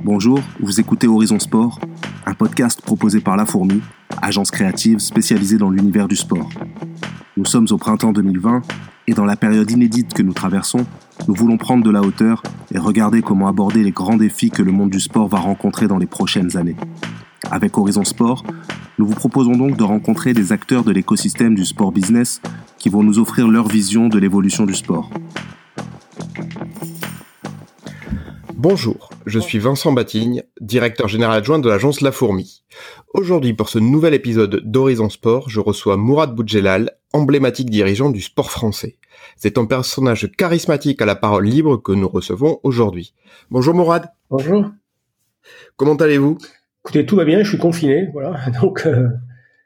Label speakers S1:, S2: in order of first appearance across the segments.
S1: Bonjour, vous écoutez Horizon Sport, un podcast proposé par La Fourmi, agence créative spécialisée dans l'univers du sport. Nous sommes au printemps 2020 et dans la période inédite que nous traversons, nous voulons prendre de la hauteur et regarder comment aborder les grands défis que le monde du sport va rencontrer dans les prochaines années. Avec Horizon Sport, nous vous proposons donc de rencontrer des acteurs de l'écosystème du sport business qui vont nous offrir leur vision de l'évolution du sport.
S2: Bonjour, je suis Vincent Batigne, directeur général adjoint de l'agence La Fourmi. Aujourd'hui, pour ce nouvel épisode d'Horizon Sport, je reçois Mourad Boudjelal, emblématique dirigeant du sport français. C'est un personnage charismatique à la parole libre que nous recevons aujourd'hui. Bonjour Mourad.
S3: Bonjour.
S2: Comment allez-vous?
S3: Écoutez, tout va bien, je suis confiné, voilà. Donc, euh,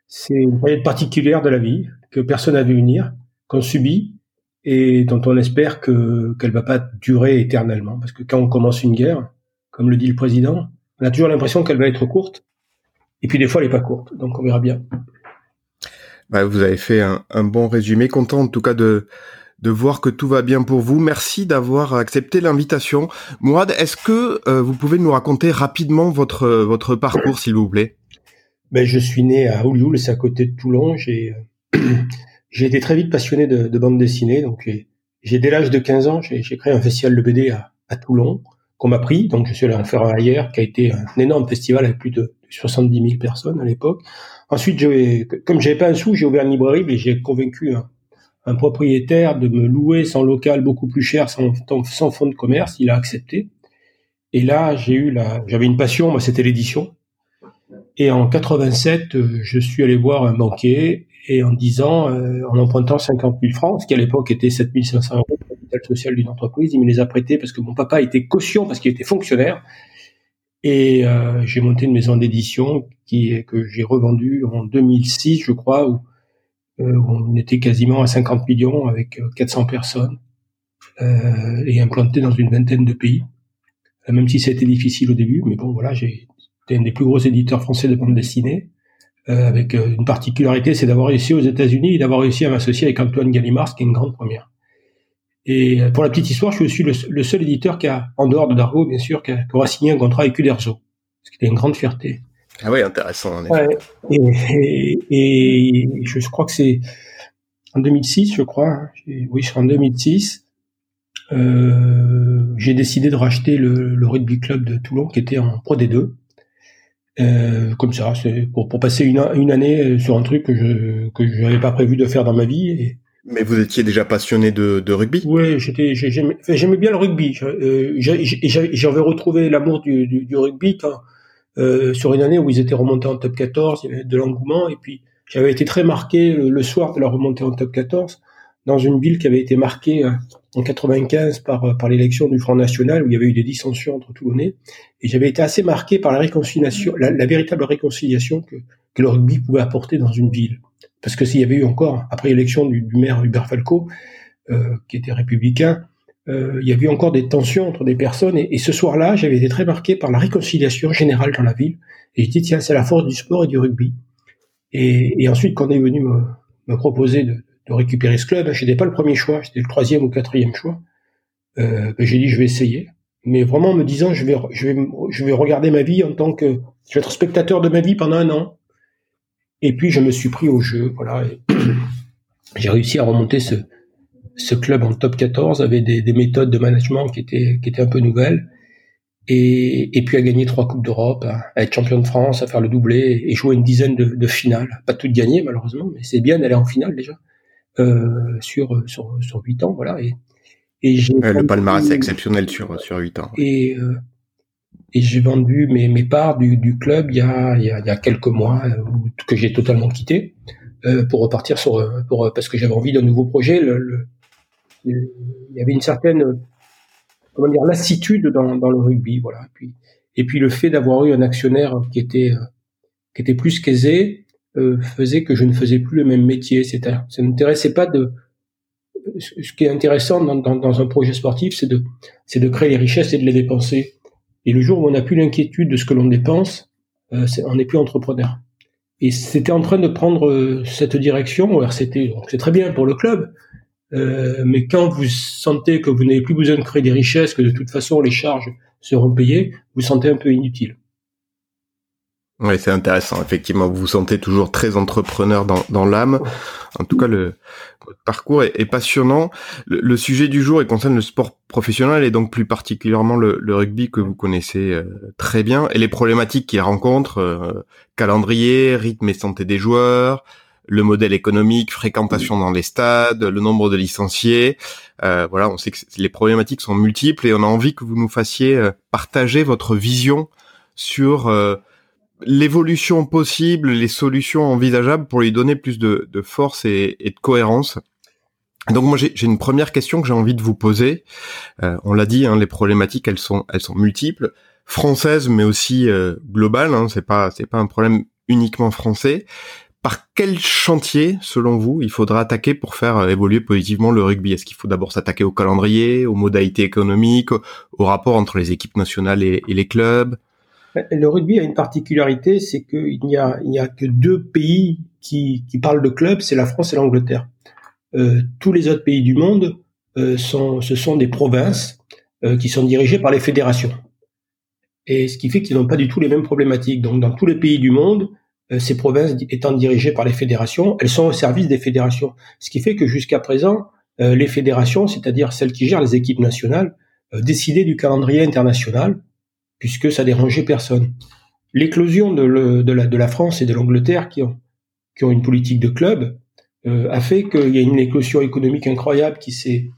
S3: c'est une période particulière de la vie que personne n'a vu venir, qu'on subit et dont on espère que qu'elle va pas durer éternellement. Parce que quand on commence une guerre, comme le dit le président, on a toujours l'impression qu'elle va être courte. Et puis des fois, elle est pas courte. Donc on verra bien.
S2: Bah, vous avez fait un, un, bon résumé. Content en tout cas de de voir que tout va bien pour vous. Merci d'avoir accepté l'invitation. Mourad, est-ce que euh, vous pouvez nous raconter rapidement votre votre parcours, s'il vous plaît?
S3: Ben, je suis né à Oulioul, c'est à côté de Toulon. J'ai j'ai été très vite passionné de, de bande dessinée. Donc, j'ai dès l'âge de 15 ans, j'ai créé un festival de BD à, à Toulon qu'on m'a pris. Donc, je suis allé en faire un ailleurs, qui a été un énorme festival avec plus de 70 000 personnes à l'époque. Ensuite, comme j'avais pas un sou, j'ai ouvert une librairie et j'ai convaincu un, un, propriétaire de me louer son local beaucoup plus cher, sans, sans fonds de commerce. Il a accepté. Et là, j'ai eu la, j'avais une passion, moi, c'était l'édition. Et en 87, je suis allé voir un banquier et en disant, euh, en empruntant 50 000 francs, ce qui à l'époque était 7 500 euros le capital social d'une entreprise, il me les a prêtés parce que mon papa était caution, parce qu'il était fonctionnaire. Et euh, j'ai monté une maison d'édition qui que j'ai revendue en 2006, je crois, où, euh, on était quasiment à 50 millions avec 400 personnes euh, et implanté dans une vingtaine de pays. Même si c'était difficile au début, mais bon, voilà, j'ai été un des plus gros éditeurs français de bande dessinée. Euh, avec euh, une particularité, c'est d'avoir réussi aux États-Unis et d'avoir réussi à m'associer avec Antoine Gallimard, ce qui est une grande première. Et euh, pour la petite histoire, je suis le, le seul éditeur qui a, en dehors de Dargo, bien sûr, qui, a, qui aura signé un contrat avec Uderzo, ce qui était une grande fierté.
S2: Ah oui, intéressant. En
S3: effet. Ouais, et, et, et, je crois que c'est en 2006, je crois. Hein, oui, c'est en 2006. Euh, j'ai décidé de racheter le, le, rugby club de Toulon, qui était en Pro D2. Euh, comme ça, c'est pour, pour passer une, une année sur un truc que je que j'avais pas prévu de faire dans ma vie. Et...
S2: Mais vous étiez déjà passionné de, de rugby?
S3: Oui, j'étais j'aimais, j'aimais bien le rugby. Euh, J'avais retrouvé l'amour du, du, du, rugby quand, euh, sur une année où ils étaient remontés en top 14, il y avait de l'engouement et puis j'avais été très marqué le, le, soir de la remontée en top 14 dans une ville qui avait été marquée euh, en 95 par, euh, par l'élection du Front National où il y avait eu des dissensions entre Toulonnais. Et j'avais été assez marqué par la réconciliation, la, la véritable réconciliation que, que, le rugby pouvait apporter dans une ville. Parce que s'il y avait eu encore, après l'élection du, du, maire Hubert Falco, euh, qui était républicain, euh, il y avait encore des tensions entre des personnes. Et, et ce soir-là, j'avais été très marqué par la réconciliation générale dans la ville. Et je dit, tiens, c'est la force du sport et du rugby. Et, et ensuite, quand on est venu me, me proposer de, de récupérer ce club. J'étais pas le premier choix, j'étais le troisième ou quatrième choix. Euh, ben, j'ai dit je vais essayer, mais vraiment en me disant je vais je vais je vais regarder ma vie en tant que je vais être spectateur de ma vie pendant un an. Et puis je me suis pris au jeu, voilà. J'ai réussi à remonter ce ce club en top 14 avec des, des, méthodes de management qui étaient qui étaient un peu nouvelles. Et, et puis à gagner trois coupes d'Europe, à, être champion de France, à faire le doublé et jouer une dizaine de, de finales. Pas toutes gagnées malheureusement, mais c'est bien d'aller en finale déjà euh, sur sur sur huit ans, voilà. Et,
S2: et j'ai ouais, le palmarès est exceptionnel sur sur huit ans.
S3: Et euh, et j'ai vendu mes mes parts du du club il y a il y a, il y a quelques mois euh, que j'ai totalement quitté euh, pour repartir sur pour parce que j'avais envie d'un nouveau projet. Le, le, il y avait une certaine comment dire lassitude dans dans le rugby, voilà. Et puis et puis le fait d'avoir eu un actionnaire qui était qui était plus qu'aisé, euh, faisait que je ne faisais plus le même métier. C'est ça m'intéressait pas de. Ce qui est intéressant dans, un projet sportif, c'est de, c'est de créer les richesses et de les dépenser. Et le jour où on n'a plus l'inquiétude de ce que l'on dépense, euh, on n'est plus entrepreneur. Et c'était en train de prendre euh, cette direction. Donc c'est très bien pour le club, Euh, mais quand vous sentez que vous n'avez plus besoin de créer des richesses, que de toute façon les charges seront payées, vous sentez un peu inutile.
S2: Oui, c'est intéressant. Effectivement, vous vous sentez toujours très entrepreneur dans, dans l'âme. En tout cas, le parcours est, passionnant. Le, sujet du jour il concerne le sport professionnel et donc plus particulièrement le, rugby que vous connaissez euh, très bien et les problématiques qu'il rencontre euh, calendrier, rythme et santé des joueurs, le modèle économique, fréquentation dans les stades, le nombre de licenciés. Euh, voilà, on sait que les problématiques sont multiples et on a envie que vous nous fassiez partager votre vision sur l'évolution possible, les solutions envisageables pour lui donner plus de, force et, de cohérence. Donc moi j'ai une première question que j'ai envie de vous poser. Euh, on l'a dit, hein, les problématiques elles sont elles sont multiples, françaises mais aussi euh, globales. Hein, c'est pas c'est pas un problème uniquement français. Par quel chantier, selon vous, il faudra attaquer pour faire euh, évoluer positivement le rugby? Est-ce qu'il faut d'abord s'attaquer au calendrier, aux modalités économiques, au, rapport entre les équipes nationales et les clubs?
S3: Le rugby a une particularité, c'est qu'il n'y a, que deux pays qui, parlent de clubs, c'est la France et l'Angleterre. Euh, tous les autres pays du monde euh, sont, ce sont des provinces euh, qui sont dirigées par les fédérations. Et ce qui fait qu'ils n'ont pas du tout les mêmes problématiques. Donc, dans tous les pays du monde, euh, ces provinces étant dirigées par les fédérations, elles sont au service des fédérations. Ce qui fait que jusqu'à présent, euh, les fédérations, c'est-à-dire celles qui gèrent les équipes nationales, décidaient du calendrier international puisque ça dérangeait personne. L'éclosion de, la, France et de l'Angleterre qui ont, une politique de club euh, a fait qu'il y a une éclosion économique incroyable qui s'est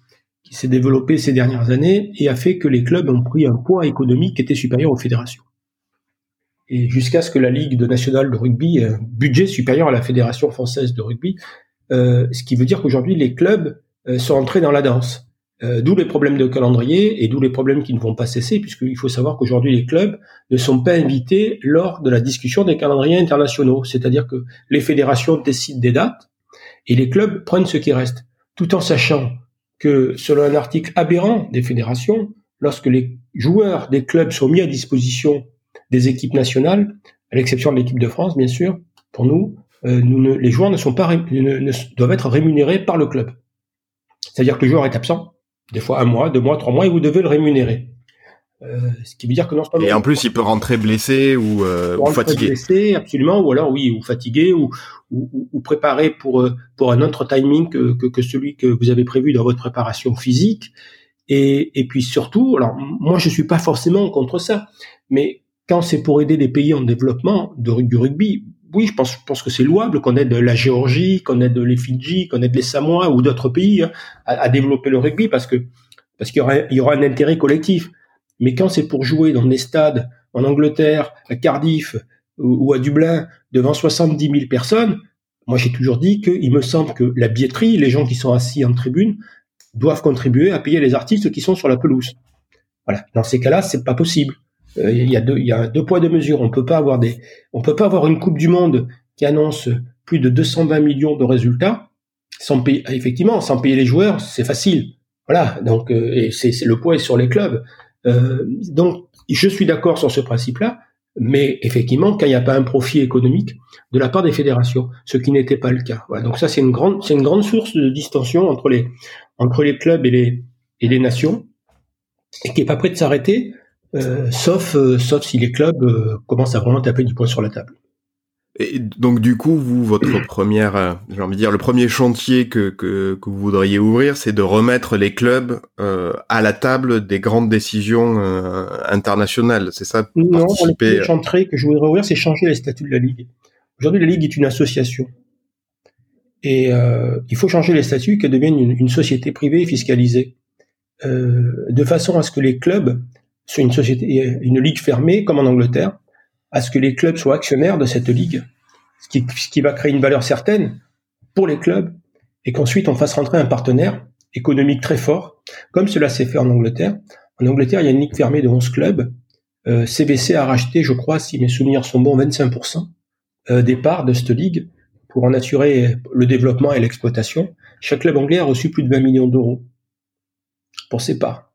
S3: développée ces dernières années et a fait que les clubs ont pris un poids économique qui était supérieur aux fédérations. Et jusqu'à ce que la Ligue nationale de rugby ait un budget supérieur à la Fédération française de rugby, euh, ce qui veut dire qu'aujourd'hui les clubs euh, sont entrés dans la danse. Euh, d'où les problèmes de calendrier et d'où les problèmes qui ne vont pas cesser, puisqu'il faut savoir qu'aujourd'hui les clubs ne sont pas invités lors de la discussion des calendriers internationaux. C'est-à-dire que les fédérations décident des dates et les clubs prennent ce qui reste, tout en sachant que selon un article aberrant des fédérations, lorsque les joueurs des clubs sont mis à disposition des équipes nationales, à l'exception de l'équipe de France bien sûr, pour nous, euh, nous les joueurs ne sont pas ne, doivent être rémunérés par le club. C'est-à-dire que le joueur est absent, des fois un mois, deux mois, trois mois, et vous devez le rémunérer.
S2: Euh, ce qui veut dire que non Et en plus, il peut rentrer blessé ou, euh, ou fatigué.
S3: Blessé, absolument, ou alors oui, ou fatigué, ou, ou, ou préparé pour euh, pour un autre timing que, que, que, celui que vous avez prévu dans votre préparation physique. Et, et puis surtout, alors moi je suis pas forcément contre ça, mais quand c'est pour aider des pays en développement de, du rugby, oui, je pense, je pense que c'est louable qu'on aide la Géorgie, qu'on aide les Fidji, qu'on aide les Samoa ou d'autres pays hein, à, développer le rugby parce que parce qu'il y aura, un intérêt collectif. Mais quand c'est pour jouer dans des stades en Angleterre, à Cardiff ou, à Dublin devant 70 000 personnes, moi j'ai toujours dit qu'il me semble que la billetterie, les gens qui sont assis en tribune, doivent contribuer à payer les artistes qui sont sur la pelouse. Voilà. Dans ces cas-là, c'est pas possible. Euh, il y a deux, il y a deux poids deux mesures. On peut pas avoir des, on peut pas avoir une Coupe du Monde qui annonce plus de 220 millions de résultats sans payer, effectivement, sans payer les joueurs, c'est facile. Voilà. Donc, euh, et c'est, le poids est sur les clubs. Euh, donc, je suis d'accord sur ce principe-là, mais effectivement, quand il n'y a pas un profit économique de la part des fédérations, ce qui n'était pas le cas. Voilà. Donc ça, c'est une grande, c'est une grande source de distension entre les entre les clubs et les et les nations, et qui est pas prêt de s'arrêter euh, sauf, euh, sauf si les clubs euh, commencent à vraiment taper du poing sur la table.
S2: Et donc du coup, vous, votre première, j'ai envie de dire, le premier chantier que, que, que vous voudriez ouvrir, c'est de remettre les clubs à la table des grandes décisions internationales. C'est ça
S3: Non, le premier chantier que je voudrais ouvrir, c'est changer les statuts de la Ligue. Aujourd'hui, la Ligue est une association. Et il faut changer les statuts qu'elle devienne une, une, société privée fiscalisée. de façon à ce que les clubs sur une société, une ligue fermée comme en Angleterre, à ce que les clubs soient actionnaires de cette ligue, ce qui, ce qui va créer une valeur certaine pour les clubs, et qu'ensuite on fasse rentrer un partenaire économique très fort, comme cela s'est fait en Angleterre. En Angleterre, il y a une ligue fermée de 11 clubs. Euh, CBC a racheté, je crois, si mes souvenirs sont bons, 25% euh, des parts de cette ligue pour en assurer le développement et l'exploitation. Chaque club anglais a reçu plus de 20 millions d'euros pour ses parts.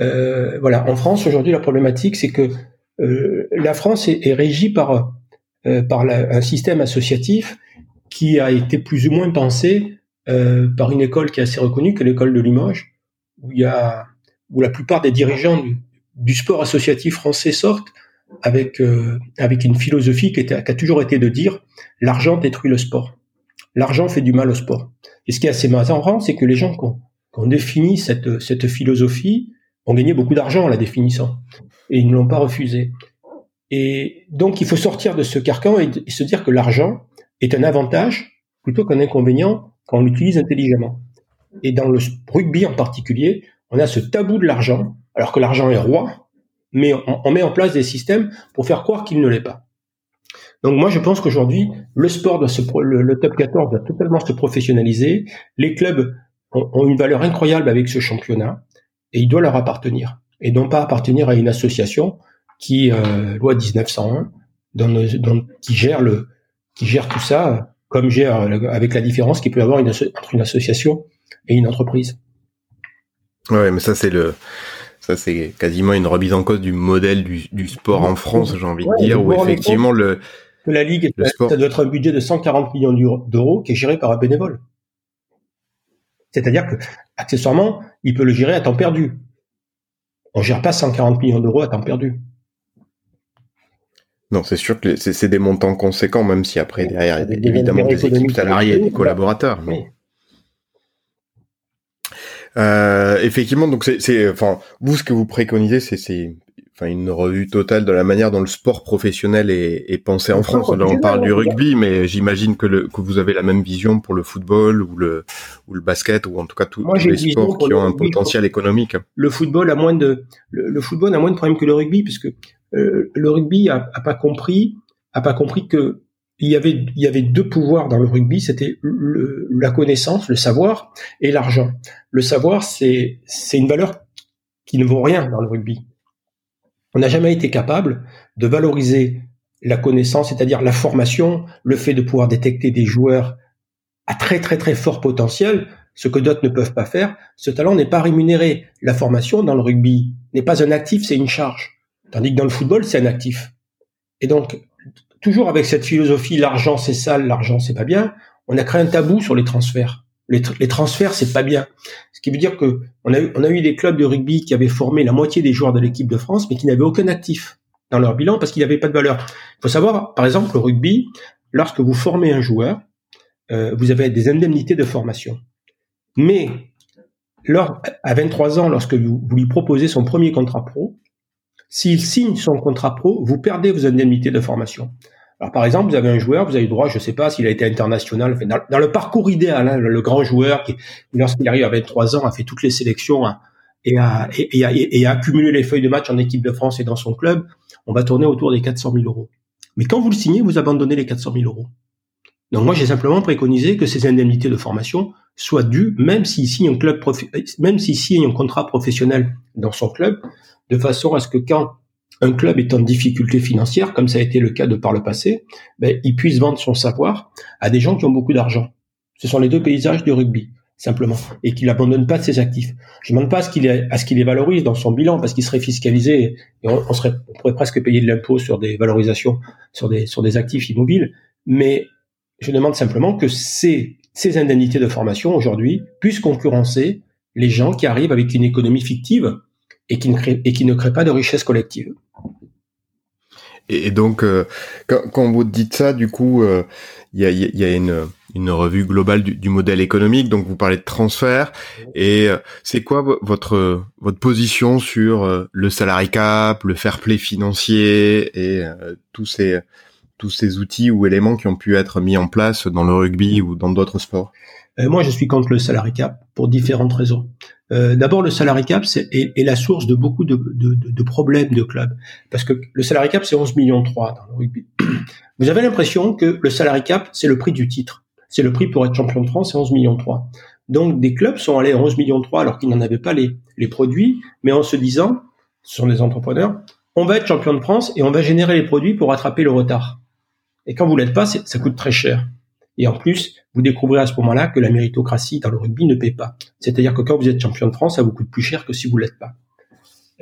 S3: Euh, voilà, en France aujourd'hui, la problématique, c'est que euh, la France est, régie par euh, par un système associatif qui a été plus ou moins pensé euh, par une école qui est assez reconnue, que l'école de Limoges, où il y a où la plupart des dirigeants du, sport associatif français sortent avec euh, avec une philosophie qui, était, qui a toujours été de dire l'argent détruit le sport, l'argent fait du mal au sport. Et ce qui est assez marrant, c'est que les gens qui ont, défini cette cette philosophie ont gagné beaucoup d'argent en la définissant et ils ne l'ont pas refusé. Et donc il faut sortir de ce carcan et, se dire que l'argent est un avantage plutôt qu'un inconvénient quand on l'utilise intelligemment. Et dans le rugby en particulier, on a ce tabou de l'argent, alors que l'argent est roi, mais on, met en place des systèmes pour faire croire qu'il ne l'est pas. Donc moi, je pense qu'aujourd'hui, le sport doit se, le, top 14 doit totalement se professionnaliser. Les clubs ont, une valeur incroyable avec ce championnat et il doit leur appartenir et non pas appartenir à une association qui, euh, loi 1901, qui gère le, qui gère tout ça comme euh, avec la différence qu'il peut y avoir une entre une association et une entreprise.
S2: Ouais, mais ça c'est le ça c'est quasiment une remise en cause du modèle du, du sport en France, j'ai envie de dire, où effectivement le
S3: que la ligue, ça doit être un budget de 140 millions d'euros qui est géré par un bénévole. C'est-à-dire que accessoirement, il peut le gérer à temps perdu. On gère pas 140 millions d'euros à temps perdu.
S2: Non, c'est sûr que c'est des montants conséquents, même si après, derrière, il y a évidemment des équipes salariées et des collaborateurs. Mais... Euh, effectivement, donc c'est, enfin, vous, ce que vous préconisez, c'est, enfin, une revue totale de la manière dont le sport professionnel est, est pensé en France. Là, on parle du rugby, mais j'imagine que, le, que vous avez la même vision pour le football ou le, ou le basket, ou en tout cas tous les sports qui ont un potentiel économique.
S3: Le football a moins de, le, football a moins de problèmes que le rugby, puisque euh, le rugby a, pas compris, a pas compris que il y avait il y avait deux pouvoirs dans le rugby, c'était la connaissance, le savoir et l'argent. Le savoir, c'est c'est une valeur qui ne vaut rien dans le rugby. On n'a jamais été capable de valoriser la connaissance, c'est-à-dire la formation, le fait de pouvoir détecter des joueurs à très très très fort potentiel, ce que d'autres ne peuvent pas faire. Ce talent n'est pas rémunéré. La formation dans le rugby n'est pas un actif, c'est une charge. Tandis que dans le football, c'est un actif. Et donc, toujours avec cette philosophie, l'argent c'est sale, l'argent c'est pas bien, on a créé un tabou sur les transferts. Les, transferts, c'est pas bien. Ce qui veut dire que on a, eu, on a eu des clubs de rugby qui avaient formé la moitié des joueurs de l'équipe de France, mais qui n'avaient aucun actif dans leur bilan parce qu'il n'avait pas de valeur. Il faut savoir, par exemple, le rugby, lorsque vous formez un joueur, euh, vous avez des indemnités de formation. Mais lors, à 23 ans, lorsque vous lui proposez son premier contrat pro, s'il signe son contrat pro, vous perdez vos indemnités de formation. Alors, par exemple, vous avez un joueur, vous avez le droit, je ne sais pas s'il a été international, dans, le parcours idéal, hein, le, grand joueur qui, lorsqu'il arrive à 23 ans, a fait toutes les sélections hein, et, a, accumulé les feuilles de match en équipe de France et dans son club, on va tourner autour des 400 000 euros. Mais quand vous le signez, vous abandonnez les 400 000 euros. Donc moi, j'ai simplement préconisé que ces indemnités de formation soient dues, même s'il signe un signe un contrat professionnel dans son club, de façon à ce que quand un club est en difficulté financière, comme ça a été le cas de par le passé, ben, il puisse vendre son savoir à des gens qui ont beaucoup d'argent. Ce sont les deux paysages du rugby, simplement, et qu'il n'abandonne pas ses actifs. Je ne demande pas à ce qu'il les valorise dans son bilan, parce qu'il serait fiscalisé et on, pourrait presque payer de l'impôt sur des valorisations, sur des, actifs immobiles, mais je demande simplement que ces indemnités de formation aujourd'hui puissent concurrencer les gens qui arrivent avec une économie fictive et qui ne crée, et qui ne crée pas de richesse collective.
S2: Et, donc, euh, quand, quand, vous dites ça, du coup, euh, il y, a, y, a, une, une revue globale du, du, modèle économique. Donc, vous parlez de transfert. Et euh, c'est quoi votre votre position sur le salary cap, le fair play financier et tous ces tous ces outils ou éléments qui ont pu être mis en place dans le rugby ou dans d'autres sports?
S3: Moi, je suis contre le salary cap pour différentes raisons. Euh, d'abord, le salary cap est, est, la source de beaucoup de, de, de, problèmes de clubs. Parce que le salary cap, c'est 11 millions 3 dans le rugby. Vous avez l'impression que le salary cap, c'est le prix du titre. C'est le prix pour être champion de France, c'est 11 millions 3. Donc, des clubs sont allés à 11 millions 3 alors qu'ils n'en avaient pas les, les produits, mais en se disant, ce sont des entrepreneurs, on va être champion de France et on va générer les produits pour rattraper le retard. Et quand vous l'êtes pas, ça coûte très cher. Et en plus, vous découvrez à ce moment-là que la méritocratie dans le rugby ne paie pas. C'est-à-dire que quand vous êtes champion de France, ça vous coûte plus cher que si vous l'êtes pas.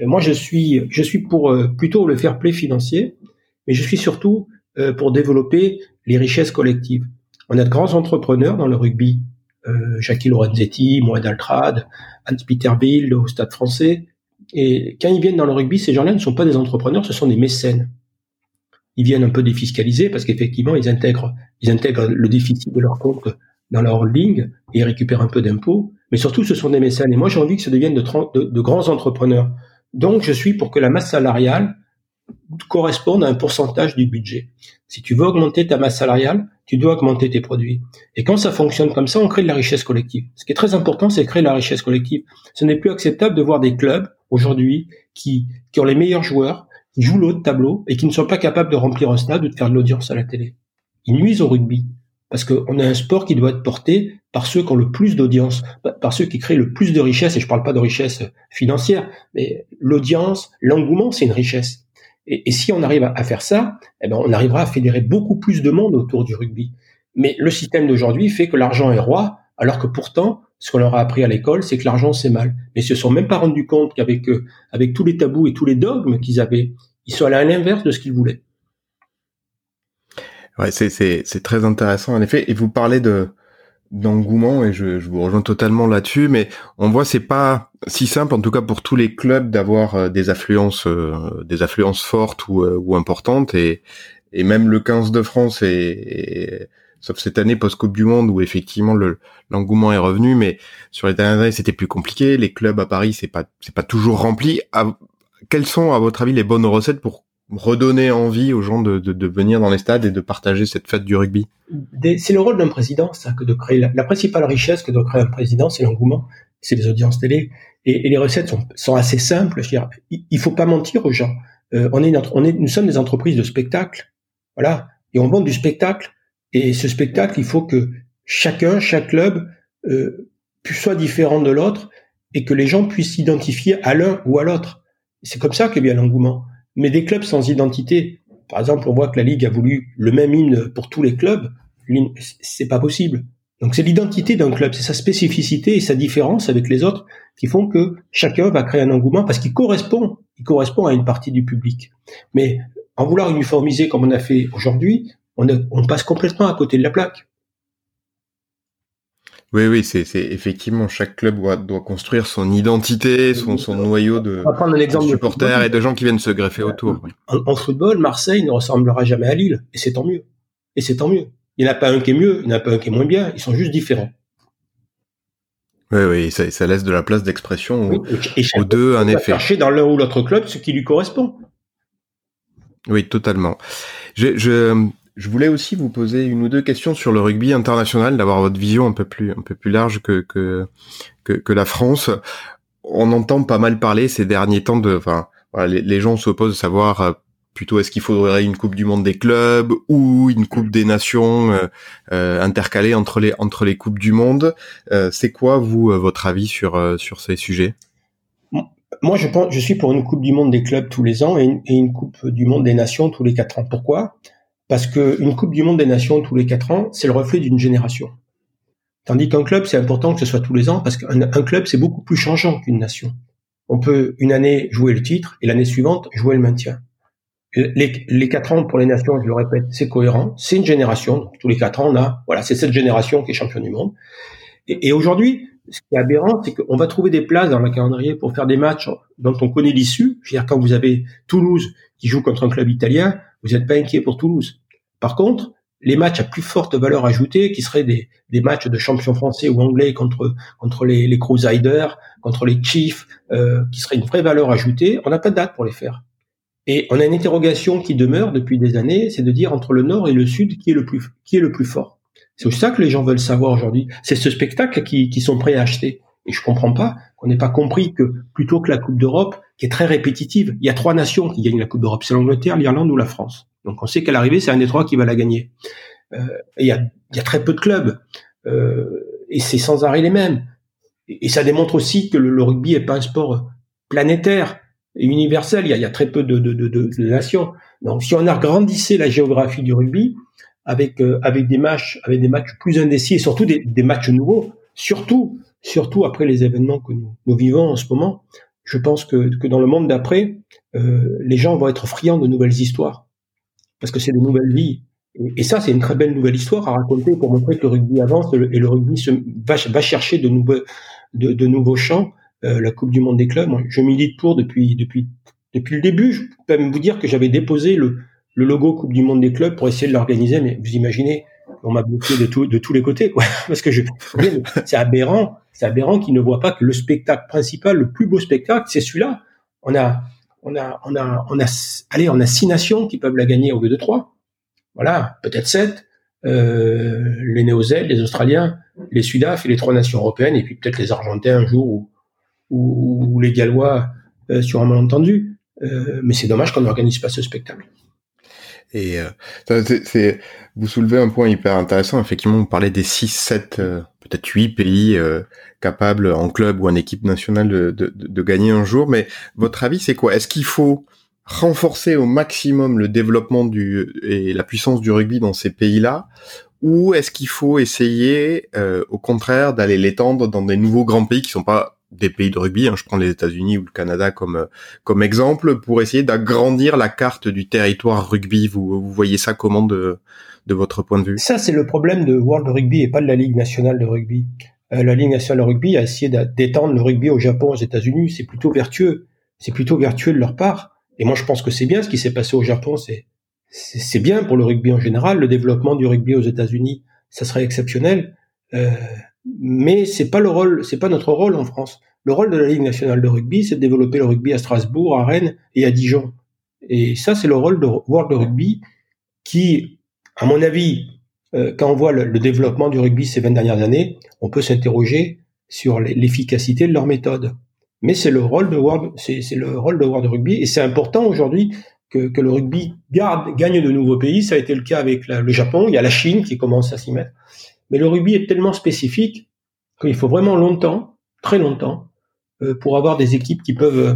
S3: moi, je suis, je suis pour euh, plutôt le fair play financier, mais je suis surtout euh, pour développer les richesses collectives. On a de grands entrepreneurs dans le rugby euh, Jackie Lorenzetti, Mohamed Altrad, Hans Peter Bill au Stade français. Et quand ils viennent dans le rugby, ces gens-là ne sont pas des entrepreneurs, ce sont des mécènes. Ils viennent un peu défiscaliser parce qu'effectivement, ils intègrent, ils intègrent le déficit de leur compte dans leur holding et ils récupèrent un peu d'impôts. Mais surtout, ce sont des mécènes. Et moi, j'ai envie que ça devienne de, de grands entrepreneurs. Donc, je suis pour que la masse salariale correspondent à un pourcentage du budget. Si tu veux augmenter ta masse salariale, tu dois augmenter tes produits. Et quand ça fonctionne comme ça, on crée de la richesse collective. Ce qui est très important, c'est créer de la richesse collective. Ce n'est plus acceptable de voir des clubs aujourd'hui qui, qui ont les meilleurs joueurs, qui jouent l'autre tableau et qui ne sont pas capables de remplir un stade ou de faire de l'audience à la télé. Ils nuisent au rugby parce qu'on a un sport qui doit être porté par ceux qui ont le plus d'audience, par ceux qui créent le plus de richesse, et je ne parle pas de richesse financière, mais l'audience, l'engouement, c'est une richesse. Et, si on arrive à, faire ça, eh ben on arrivera à fédérer beaucoup plus de monde autour du rugby. Mais le système d'aujourd'hui fait que l'argent est roi, alors que pourtant, ce qu'on leur a appris à l'école, c'est que l'argent c'est mal. Mais ils se sont même pas rendus compte qu'avec euh, avec tous les tabous et tous les dogmes qu'ils avaient, ils sont allés à l'inverse de ce qu'ils voulaient.
S2: Ouais, c'est très intéressant en effet. Et vous parlez de d'engouement et je, je, vous rejoins totalement là-dessus, mais on voit c'est pas si simple en tout cas pour tous les clubs d'avoir euh, des affluences euh, des affluences fortes ou, euh, ou importantes et, et même le 15 de France et, sauf cette année post Coupe du Monde où effectivement le l'engouement est revenu, mais sur les dernières années c'était plus compliqué. Les clubs à Paris c'est pas c'est pas toujours rempli. quelles sont à votre avis les bonnes recettes pour redonner envie aux gens de, de, venir dans les stades et de partager cette fête du rugby?
S3: C'est le rôle d'un président, ça, que de créer la, principale richesse que doit créer un président, c'est l'engouement, c'est les audiences télé, et, les recettes sont, sont, assez simples. Dire, il, faut pas mentir aux gens. Euh, on est, nous sommes des entreprises de spectacle, voilà, et on vend du spectacle. Et ce spectacle, il faut que chacun, chaque club, euh, soit différent de l'autre et que les gens puissent s'identifier à l'un ou à l'autre. C'est comme ça que vient l'engouement mais des clubs sans identité. Par exemple, on voit que la Ligue a voulu le même hymne pour tous les clubs. C'est pas possible. Donc c'est l'identité d'un club, c'est sa spécificité et sa différence avec les autres qui font que chacun va créer un engouement parce qu'il correspond, il correspond à une partie du public. Mais en vouloir uniformiser comme on a fait aujourd'hui, on, on passe complètement à côté de la plaque.
S2: Oui, oui, c'est effectivement chaque club doit, doit, construire son identité, son, son noyau de, supporters et de gens qui viennent se greffer autour.
S3: En, football, Marseille ne ressemblera jamais à Lille, et c'est tant mieux. Et c'est tant mieux. Il n'y en a pas un qui est mieux, il n'y en a pas un qui est moins bien, ils sont juste différents.
S2: Oui, oui, ça, ça laisse de la place d'expression aux, deux, en effet.
S3: Chercher dans l'un ou l'autre club ce qui lui correspond.
S2: Oui, totalement. Je, je, je voulais aussi vous poser une ou deux questions sur le rugby international, d'avoir votre vision un peu plus un peu plus large que que que, la France. On entend pas mal parler ces derniers temps de, enfin, les, gens s'opposent à savoir euh, plutôt est-ce qu'il faudrait une Coupe du Monde des clubs ou une Coupe des Nations euh, euh, intercalée entre les entre les coupes du monde. C'est quoi vous votre avis sur sur ces sujets?
S3: Moi, je pense, je suis pour une Coupe du Monde des clubs tous les ans et une, et une Coupe du Monde des Nations tous les quatre ans. Pourquoi? Parce qu'une Coupe du Monde des Nations tous les quatre ans, c'est le reflet d'une génération. Tandis qu'un club, c'est important que ce soit tous les ans, parce qu'un club, c'est beaucoup plus changeant qu'une nation. On peut une année jouer le titre et l'année suivante jouer le maintien. Les, quatre ans pour les nations, je le répète, c'est cohérent. C'est une génération. tous les quatre ans, on a, voilà, c'est cette génération qui est champion du monde. Et, et aujourd'hui, ce qui est aberrant, c'est qu'on va trouver des places dans le calendrier pour faire des matchs dont on connaît l'issue. Je veux dire, quand vous avez Toulouse qui joue contre un club italien, vous n'êtes pas inquiet pour Toulouse. Par contre, les matchs à plus forte valeur ajoutée, qui seraient des, des matchs de champions français ou anglais contre contre les, les Crusaders, contre les Chiefs, euh, qui seraient une vraie valeur ajoutée, on n'a pas de date pour les faire. Et on a une interrogation qui demeure depuis des années, c'est de dire entre le Nord et le Sud qui est le plus qui est le plus fort. C'est ça que les gens veulent savoir aujourd'hui. C'est ce spectacle qui, qui sont prêts à acheter. Et je comprends pas qu'on n'ait pas compris que plutôt que la Coupe d'Europe, qui est très répétitive, il y a trois nations qui gagnent la Coupe d'Europe, c'est l'Angleterre, l'Irlande ou la France. Donc on sait qu'à l'arrivée, c'est un des trois qui va la gagner. Euh, il, y a, très peu de clubs euh, et c'est sans arrêt les mêmes. Et, ça démontre aussi que le, rugby est pas un sport planétaire et universel. Il y a, très peu de, de, nations. Donc si on a agrandissé la géographie du rugby avec euh, avec des matchs avec des matchs plus indécis et surtout des, des matchs nouveaux, surtout surtout après les événements que nous, nous vivons en ce moment, je pense que, que dans le monde d'après, euh, les gens vont être friands de nouvelles histoires parce que c'est de nouvelles vies. Et, ça, c'est une très belle nouvelle histoire à raconter pour montrer que le rugby avance et le, rugby se, va, va, chercher de nouveaux, de, de nouveaux champs. Euh, la Coupe du Monde des clubs, moi, je milite pour depuis depuis depuis le début. Je peux même vous dire que j'avais déposé le, le logo Coupe du Monde des clubs pour essayer de l'organiser, mais vous imaginez, on m'a bloqué de, tout, de tous les côtés, quoi. Parce que je, c'est aberrant, c'est aberrant qu'ils ne voient pas que le spectacle principal, le plus beau spectacle, c'est celui-là. On a, on a, on a, on a, allez, on a six nations qui peuvent la gagner au lieu de trois. Voilà, peut-être sept. Euh, les Néo-Zélandais, les Australiens, les Sudaf et les trois nations européennes, et puis peut-être les Argentins un jour ou, ou, les Gallois euh, sur un malentendu. Euh, mais c'est dommage qu'on n'organise pas ce spectacle.
S2: Et euh, c'est, vous soulevez un point hyper intéressant. Effectivement, vous parlez des 6, 7, euh, peut-être 8 pays euh, capables en club ou en équipe nationale de, de, de, gagner un jour. Mais votre avis, c'est quoi? Est-ce qu'il faut renforcer au maximum le développement du et la puissance du rugby dans ces pays-là? Ou est-ce qu'il faut essayer, au contraire, d'aller l'étendre dans des nouveaux grands pays qui sont pas des pays de rugby, hein, je prends les États-Unis ou le Canada comme euh, comme exemple pour essayer d'agrandir la carte du territoire rugby. Vous, vous voyez ça comment de de votre point de vue?
S3: Ça c'est le problème de World Rugby et pas de la Ligue nationale de rugby. Euh, la Ligue nationale de rugby a essayé d'étendre le rugby au Japon, aux États-Unis. C'est plutôt vertueux. C'est plutôt vertueux de leur part. Et moi je pense que c'est bien ce qui s'est passé au Japon. C'est c'est bien pour le rugby en général. Le développement du rugby aux États-Unis, ça serait exceptionnel. Euh, mais c'est pas le rôle, c'est pas notre rôle en France. Le rôle de la Ligue nationale de rugby, c'est de développer le rugby à Strasbourg, à Rennes et à Dijon. Et ça, c'est le rôle de World Rugby qui, à mon avis, euh, quand on voit le, développement du rugby ces 20 dernières années, on peut s'interroger sur l'efficacité de leur méthode. Mais c'est le rôle de World, c'est le rôle de World Rugby et c'est important aujourd'hui que, le rugby gagne de nouveaux pays. Ça a été le cas avec le Japon. Il y a la Chine qui commence à s'y mettre. Mais le rugby est tellement spécifique qu'il faut vraiment longtemps, très longtemps, euh, pour avoir des équipes qui peuvent euh,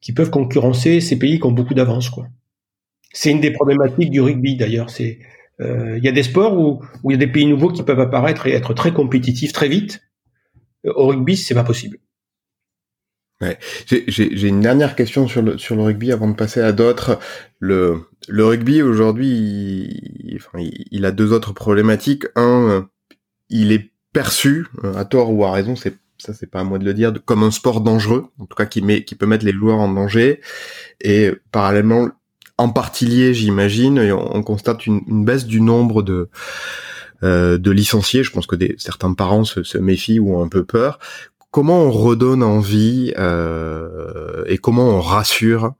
S3: qui peuvent concurrencer ces pays qui ont beaucoup d'avance. C'est une des problématiques du rugby d'ailleurs. C'est euh, il y a des sports où, il y a des pays nouveaux qui peuvent apparaître et être très compétitifs très vite. Au rugby, c'est pas possible.
S2: Ouais. J'ai une dernière question sur le sur le rugby avant de passer à d'autres. Le le rugby aujourd'hui, il, il, a deux autres problématiques. Un, il est perçu, euh, à tort ou à raison, c'est ça c'est pas à moi de le dire, comme un sport dangereux, en tout cas qui met, qui peut mettre les joueurs en danger. Et parallèlement, en partie lié, j'imagine, on, constate une, baisse du nombre de euh, de licenciés. Je pense que des, certains parents se, méfient ou ont un peu peur. Comment on redonne envie euh, et comment on rassure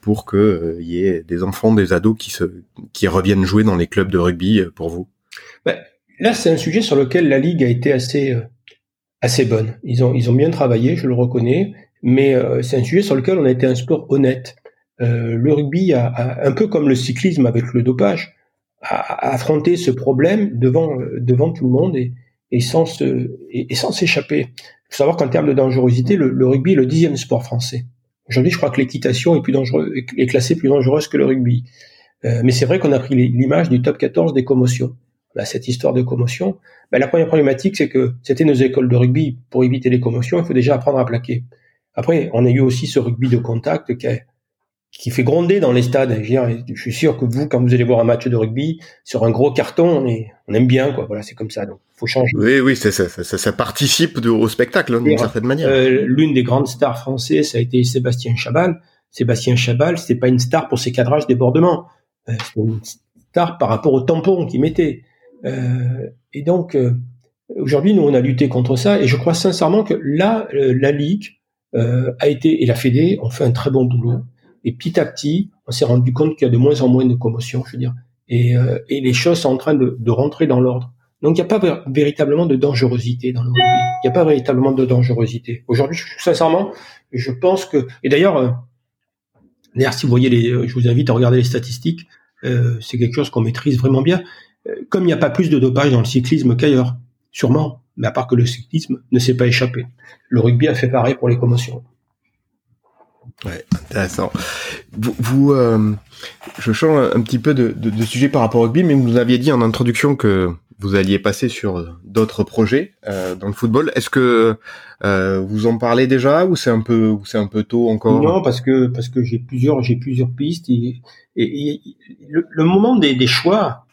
S2: pour que il y ait des enfants, des ados qui se qui reviennent jouer dans les clubs de rugby pour vous?
S3: Ben, Là, c'est un sujet sur lequel la Ligue a été assez, euh, assez bonne. Ils ont, ils ont bien travaillé, je le reconnais, mais euh, c'est un sujet sur lequel on a été un sport honnête. Euh, le rugby a, un peu comme le cyclisme avec le dopage, a, affronté ce problème devant, devant tout le monde et, et sans et, sans s'échapper. Il faut savoir qu'en termes de dangerosité, le, rugby est le dixième sport français. Aujourd'hui, je crois que l'équitation est plus dangereux, est classée plus dangereuse que le rugby. mais c'est vrai qu'on a pris l'image du top 14 des commotions cette histoire de commotion, ben, la première problématique, c'est que c'était nos écoles de rugby. Pour éviter les commotions, il faut déjà apprendre à plaquer. Après, on a eu aussi ce rugby de contact qui, qui fait gronder dans les stades. Je, suis sûr que vous, quand vous allez voir un match de rugby, sur un gros carton, on, on aime bien, quoi. Voilà, c'est comme ça. Donc, faut changer.
S2: Oui, oui, ça, ça, ça, ça participe au spectacle, hein, d'une certaine manière.
S3: Euh, L'une des grandes stars françaises, ça a été Sébastien Chabal. Sébastien Chabal, c'est pas une star pour ses cadrages débordements. Euh, c'est une star par rapport au tampon qu'il mettait. Euh, et donc, euh, aujourd'hui, nous, on a lutté contre ça, et je crois sincèrement que là, euh, la Ligue a été, et la Fédé ont fait un très bon boulot. Et petit à petit, on s'est rendu compte qu'il y a de moins en moins de commotion, je veux dire. Et, et les choses sont en train de, de rentrer dans l'ordre. Donc il n'y a pas véritablement de dangerosité dans le rugby. Il n'y a pas véritablement de dangerosité. Aujourd'hui, sincèrement, je pense que... Et d'ailleurs, d'ailleurs, si vous voyez les... Je vous invite à regarder les statistiques. Euh, c'est quelque chose qu'on maîtrise vraiment bien comme il n'y a pas plus de dopage dans le cyclisme qu'ailleurs, sûrement, mais à part que le cyclisme ne s'est pas échappé. Le rugby a fait pareil pour les commotions.
S2: Ouais, intéressant. Vous, vous euh, je change un petit peu de, de, sujet par rapport au rugby, mais vous nous aviez dit en introduction que vous alliez passer sur d'autres projets euh, dans le football. Est-ce que euh, vous en parlez déjà ou c'est un peu ou c'est un peu tôt encore?
S3: Non, parce que parce que j'ai plusieurs j'ai plusieurs pistes et, et, le, moment des, des choix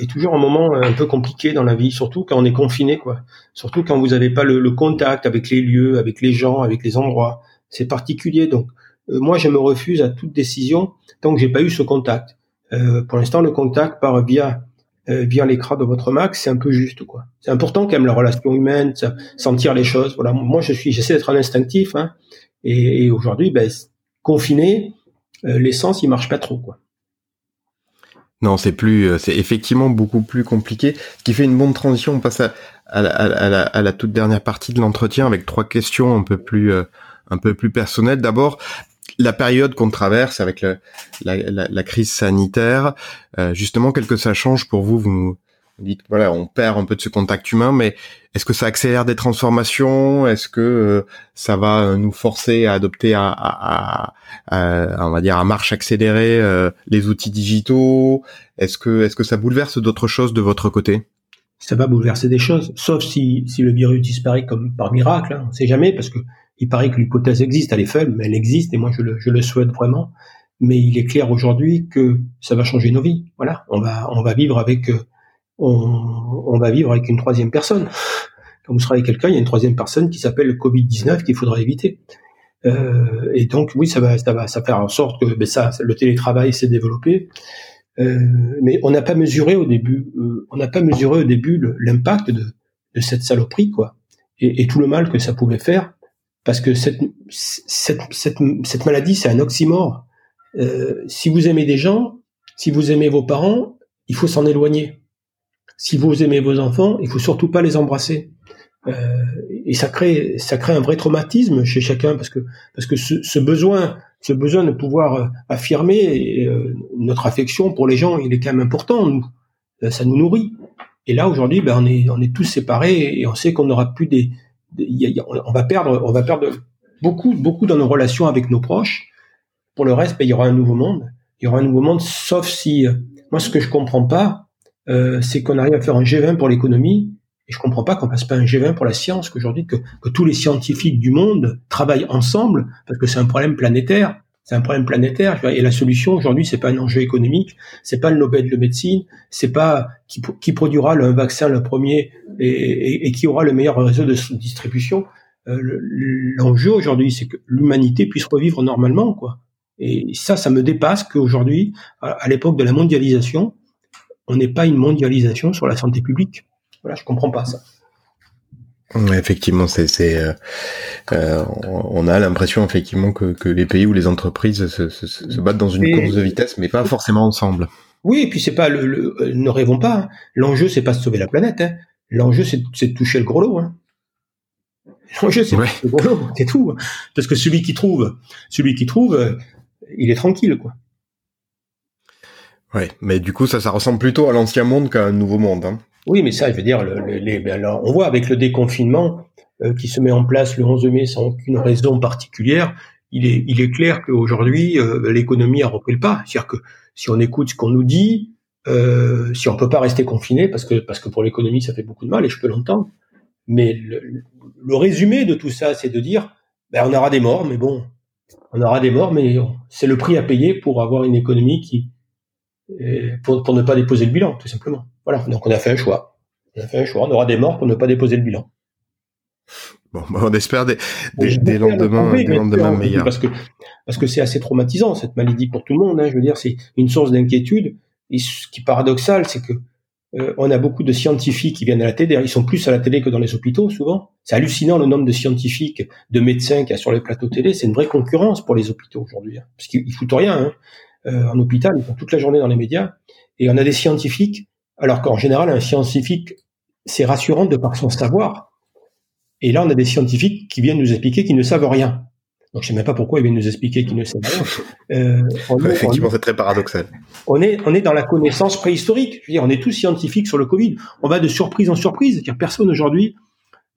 S3: est toujours un moment un peu compliqué dans la vie, surtout quand on est confiné, quoi. Surtout quand vous n'avez pas le, contact avec les lieux, avec les gens, avec les endroits. C'est particulier. Donc, euh, moi, je me refuse à toute décision tant que j'ai pas eu ce contact. Euh, pour l'instant, le contact par via via l'écran de votre Mac, c'est un peu juste, quoi. C'est important quand même la relation humaine, sentir les choses. Voilà. Moi, je suis, j'essaie d'être un instinctif, hein. Et, et aujourd'hui, ben, confiné, l'essence, il marche pas trop, quoi.
S2: Non, c'est plus, euh, c'est effectivement beaucoup plus compliqué. Ce qui fait une bonne transition. On passe à, la, toute dernière partie de l'entretien avec trois questions un peu plus, euh, un peu plus personnelles. D'abord, la période qu'on traverse avec la, crise sanitaire, euh, justement, quel que ça change pour vous, vous dites voilà, on perd un peu de ce contact humain, mais est-ce que ça accélère des transformations? Est-ce que euh, ça va euh, nous forcer à adopter à, à, à, on va dire à marche accélérée euh, les outils digitaux? Est-ce que est-ce que ça bouleverse d'autres choses de votre côté?
S3: Ça va bouleverser des choses, sauf si, si le virus disparaît comme par miracle. Hein. On ne sait jamais parce que il paraît que l'hypothèse existe, elle est faible, mais elle existe et moi je le, je le souhaite vraiment. Mais il est clair aujourd'hui que ça va changer nos vies. Voilà, on va on va vivre avec on, on, va vivre avec une troisième personne. Quand vous serez avec quelqu'un, il y a une troisième personne qui s'appelle le Covid-19 qu'il faudra éviter. Euh, et donc oui, ça va, ça va, ça faire en sorte que ben ça, le télétravail s'est développé, euh, mais on n'a pas mesuré au début, euh, on n'a pas mesuré au début l'impact de, de, cette saloperie quoi, et, tout le mal que ça pouvait faire, parce que cette, cette, cette, cette maladie, c'est un oxymore. Euh, si vous aimez des gens, si vous aimez vos parents, il faut s'en éloigner si vous aimez vos enfants, il faut surtout pas les embrasser. Euh, et ça crée, ça crée un vrai traumatisme chez chacun parce que parce que ce, besoin, ce besoin de pouvoir euh, affirmer euh, notre affection pour les gens, il est quand même important. Nous, ça nous nourrit. Et là aujourd'hui, ben on est on est tous séparés et on sait qu'on n'aura plus des, on va perdre on va perdre beaucoup beaucoup dans nos relations avec nos proches. Pour le reste, ben, il y aura un nouveau monde. Il y aura un nouveau monde, sauf si moi ce que je comprends pas, euh, c'est qu'on arrive à faire un G20 pour l'économie, et je comprends pas qu'on passe pas un G20 pour la science, qu'aujourd'hui que, que tous les scientifiques du monde travaillent ensemble, parce que c'est un problème planétaire. C'est un problème planétaire et la solution aujourd'hui c'est pas un enjeu économique, c'est pas le Nobel de médecine, c'est pas qui, qui produira le vaccin le premier et, et, qui aura le meilleur réseau de distribution. Euh, L'enjeu aujourd'hui c'est que l'humanité puisse revivre normalement quoi. Et ça, ça me dépasse qu'aujourd'hui, à l'époque de la mondialisation, on n'est pas une mondialisation sur la santé publique. Voilà, je comprends pas ça.
S2: Effectivement, c'est, euh, euh, on a l'impression effectivement que, les pays ou les entreprises se, battent dans une course de vitesse, mais pas forcément ensemble.
S3: Oui, et puis c'est pas le, euh, ne rêvons pas. Hein. L'enjeu c'est pas de sauver la planète. Hein. L'enjeu c'est, de toucher le gros lot. Hein. L'enjeu c'est le gros lot, c'est tout. Parce que celui qui trouve, celui qui trouve, il est tranquille quoi.
S2: Ouais, mais du coup, ça, ça ressemble plutôt à l'ancien monde qu'à un nouveau monde. Hein.
S3: Oui, mais ça, je veux dire, le, les, ben alors, on voit avec le déconfinement euh, qui se met en place le 11 mai sans aucune raison particulière, il est, il est clair qu'aujourd'hui, euh, l'économie a repris le pas. C'est-à-dire que si on écoute ce qu'on nous dit, euh, si on peut pas rester confiné, parce que, parce que pour l'économie, ça fait beaucoup de mal, et je peux l'entendre, mais le, le, résumé de tout ça, c'est de dire, ben, on aura des morts, mais bon, on aura des morts, mais c'est le prix à payer pour avoir une économie qui, pour, pour ne pas déposer le bilan, tout simplement. Voilà, donc on a fait un choix. On a fait un choix, on aura des morts pour ne pas déposer le bilan.
S2: Bon, on espère des, des, des lendemains, des lendemains meilleurs.
S3: Parce que parce que c'est assez traumatisant cette maladie pour tout le monde. Hein, je veux dire, c'est une source d'inquiétude. Et ce qui est paradoxal, c'est que euh, on a beaucoup de scientifiques qui viennent à la télé. Ils sont plus à la télé que dans les hôpitaux souvent. C'est hallucinant le nombre de scientifiques, de médecins qu'il y a sur les plateaux télé. C'est une vraie concurrence pour les hôpitaux aujourd'hui, hein, parce qu'ils foutent rien. Hein. Euh, en hôpital, ils toute la journée dans les médias, et on a des scientifiques, alors qu'en général, un scientifique, c'est rassurant de par son savoir. Et là, on a des scientifiques qui viennent nous expliquer qu'ils ne savent rien. Donc, je sais même pas pourquoi ils viennent nous expliquer qu'ils ne savent rien.
S2: Euh, effectivement, c'est très paradoxal.
S3: On est, on est dans la connaissance préhistorique. Je veux dire, on est tous scientifiques sur le Covid. On va de surprise en surprise. Car personne aujourd'hui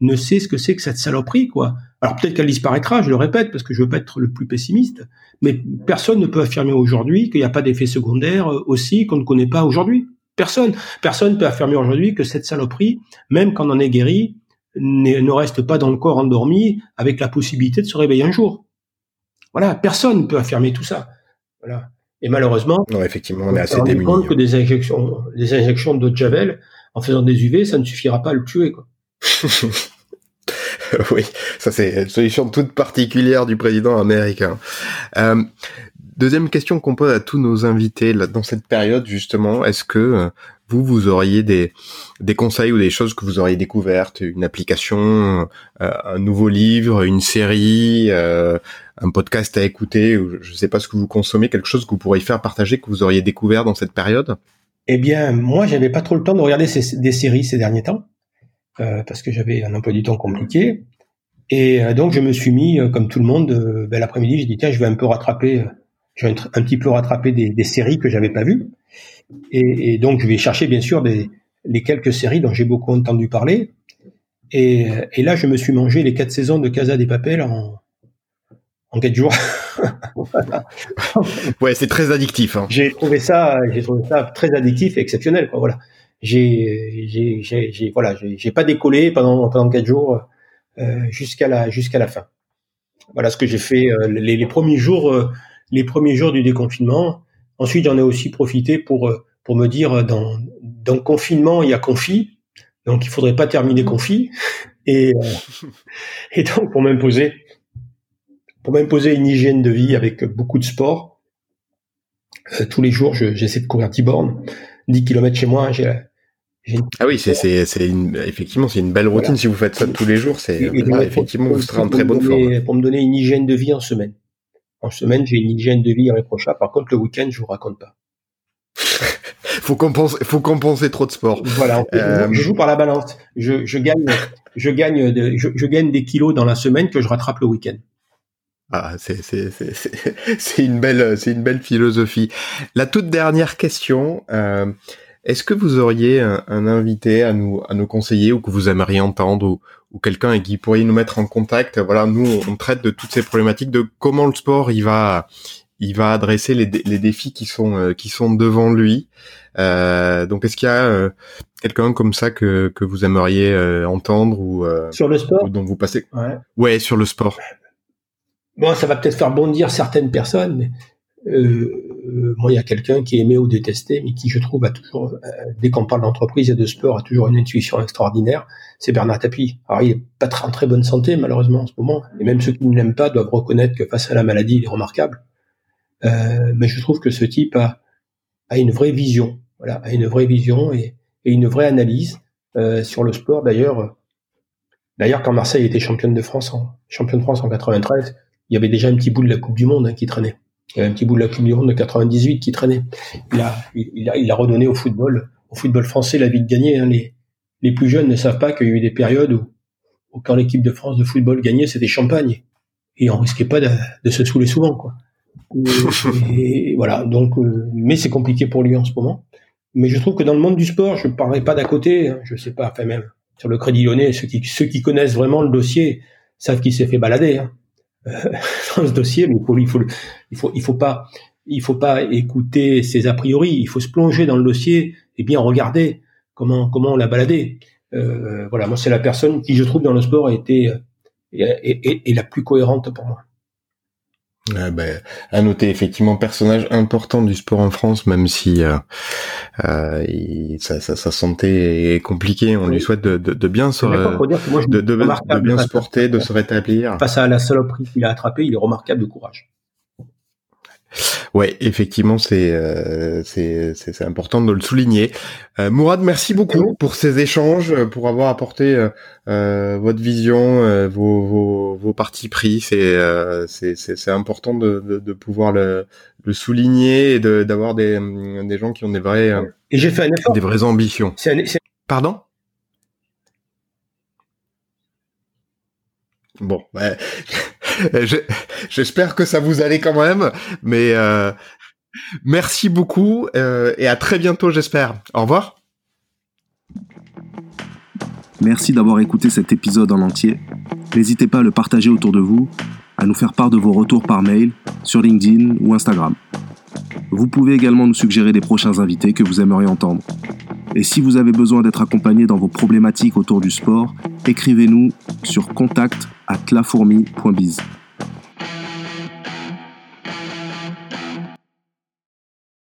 S3: ne sait ce que c'est que cette saloperie, quoi. Alors peut-être qu'elle disparaîtra, je le répète, parce que je veux pas être le plus pessimiste, mais personne ne peut affirmer aujourd'hui qu'il n'y a pas d'effet secondaire euh, aussi qu'on ne connaît pas aujourd'hui. Personne. Personne peut affirmer aujourd'hui que cette saloperie, même quand on en est guéri, ne reste pas dans le corps endormi avec la possibilité de se réveiller un jour. Voilà, personne ne peut affirmer tout ça. Voilà. Et malheureusement,
S2: non, effectivement, on, est assez
S3: démunis. compte que des injections, des injections d'eau de javel en faisant des UV, ça ne suffira pas à le tuer. Quoi.
S2: oui, ça c'est une solution toute particulière du président américain. Euh, deuxième question qu'on pose à tous nos invités là, dans cette période justement, est-ce que euh, vous, vous auriez des, des conseils ou des choses que vous auriez découvertes, une application, euh, un nouveau livre, une série, un podcast à écouter, ou je ne sais pas ce que vous consommez, quelque chose que vous pourriez faire partager, que vous auriez découvert dans cette période?
S3: Eh bien, moi, j'avais pas trop le temps de regarder des séries ces derniers temps. Euh, parce que j'avais un emploi du temps compliqué. Et euh, donc je me suis mis, euh, comme tout le monde, ben, l'après-midi, j'ai dit tiens, je vais un peu rattraper, je vais un, petit peu rattraper des, des séries que j'avais pas vues. Et, et, donc je vais chercher bien sûr des, les quelques séries dont j'ai beaucoup entendu parler. Et, et, là, je me suis mangé les quatre saisons de Casa des Papel en, en quatre jours.
S2: ouais, c'est très addictif. Hein.
S3: J'ai trouvé ça, j'ai trouvé ça très addictif et exceptionnel. Quoi, voilà j'ai j'ai j'ai voilà j'ai pas décollé pendant pendant quatre jours euh, jusqu'à la jusqu'à la fin. Voilà ce que j'ai fait euh, les, les, premiers jours euh, les premiers jours du déconfinement. Ensuite, j'en ai aussi profité pour euh, pour me dire dans dans le confinement il y a confi, donc il faudrait pas terminer confi et et donc pour m'imposer pour m'imposer une hygiène de vie avec beaucoup de sport. tous les jours, j'essaie de courir 10 bornes, 10 km chez moi. J'ai
S2: ah oui, c'est c'est c'est effectivement c'est une belle routine si vous faites ça tous les jours, c'est effectivement vous serez en très bonne forme.
S3: Pour me donner une hygiène de vie en semaine. En semaine, j'ai une hygiène de vie irréprochable. Par contre, le week-end, je vous raconte pas.
S2: faut compenser, faut compenser trop de sport.
S3: Voilà, euh, je joue par la balance. Je, je gagne, je gagne, de, je, je, gagne des kilos dans la semaine que je rattrape le week-end.
S2: Ah, c'est c'est c'est c'est une belle c'est une belle philosophie. La toute dernière question. Euh, est-ce que vous auriez un, invité à nous à nous conseiller ou que vous aimeriez entendre ou, quelqu'un qui pourrait nous mettre en contact? Voilà, nous on traite de toutes ces problématiques de comment le sport il va il va adresser les, les défis qui sont euh, qui sont devant lui. Euh, donc est-ce qu'il y a euh, quelqu'un comme ça que, que vous aimeriez entendre ou
S3: sur le sport?
S2: dont vous passez? Ouais. ouais sur le sport.
S3: Bon, ça va peut-être faire bondir certaines personnes, mais euh, moi, il y a quelqu'un qui aimé ou détesté, mais qui, je trouve, a toujours, euh, dès qu'on parle d'entreprise et de sport, a toujours une intuition extraordinaire. C'est Bernard Tapie. Alors, il est pas en très bonne santé, malheureusement, en ce moment. Et même ceux qui ne l'aiment pas doivent reconnaître que face à la maladie, il est remarquable. Euh, mais je trouve que ce type a, a une vraie vision, voilà, a une vraie vision et, et une vraie analyse euh, sur le sport. D'ailleurs, d'ailleurs, quand Marseille était championne de France, en, championne de France en 93, il y avait déjà un petit bout de la Coupe du Monde hein, qui traînait. Il y avait un petit bout de la Coupe du Monde de 98 qui traînait. Il a, il a, il a redonné au football, au football français la vie de gagner. Hein. Les, les plus jeunes ne savent pas qu'il y a eu des périodes où, où quand l'équipe de France de football gagnait, c'était champagne. Et on risquait pas de, de se saouler souvent, quoi. Et, voilà. Donc, euh, mais c'est compliqué pour lui en ce moment. Mais je trouve que dans le monde du sport, je ne parlerai pas d'à côté. Hein, je sais pas, enfin même sur le Crédit Lyonnais, ceux qui, ceux qui connaissent vraiment le dossier savent qu'il s'est fait balader. Hein. Euh, dans ce dossier, mais il faut, il faut, il faut, pas, il faut pas écouter ses a priori. Il faut se plonger dans le dossier et bien regarder comment, comment on l'a baladé. Euh, voilà, moi c'est la personne qui je trouve dans le sport a été est, la plus cohérente pour moi.
S2: Ben, à noter effectivement personnage important du sport en France, même si euh, euh, sa, santé est compliquée. On lui souhaite de, de, de bien se de, de, bien se porter, de se rétablir.
S3: Face à la saloperie qu'il a attrapée, il est remarquable de courage.
S2: Ouais, effectivement, c'est euh, c'est c'est important de le souligner. Euh, Mourad, merci beaucoup pour ces échanges, pour avoir apporté euh, euh votre vision, euh, vos, vos, vos partis pris. C'est c'est c'est important de, de, de, pouvoir le, le souligner et d'avoir des des gens qui ont des vrais
S3: et j'ai fait un effort.
S2: des vraies ambitions. Pardon? Bon, ouais. j'espère que ça vous allait quand même, mais euh, merci beaucoup euh, et à très bientôt, j'espère. Au revoir.
S1: Merci d'avoir écouté cet épisode en entier. N'hésitez pas à le partager autour de vous, à nous faire part de vos retours par mail, sur LinkedIn ou Instagram. Vous pouvez également nous suggérer des prochains invités que vous aimeriez entendre. Et si vous avez besoin d'être accompagné dans vos problématiques autour du sport, écrivez-nous sur contact at.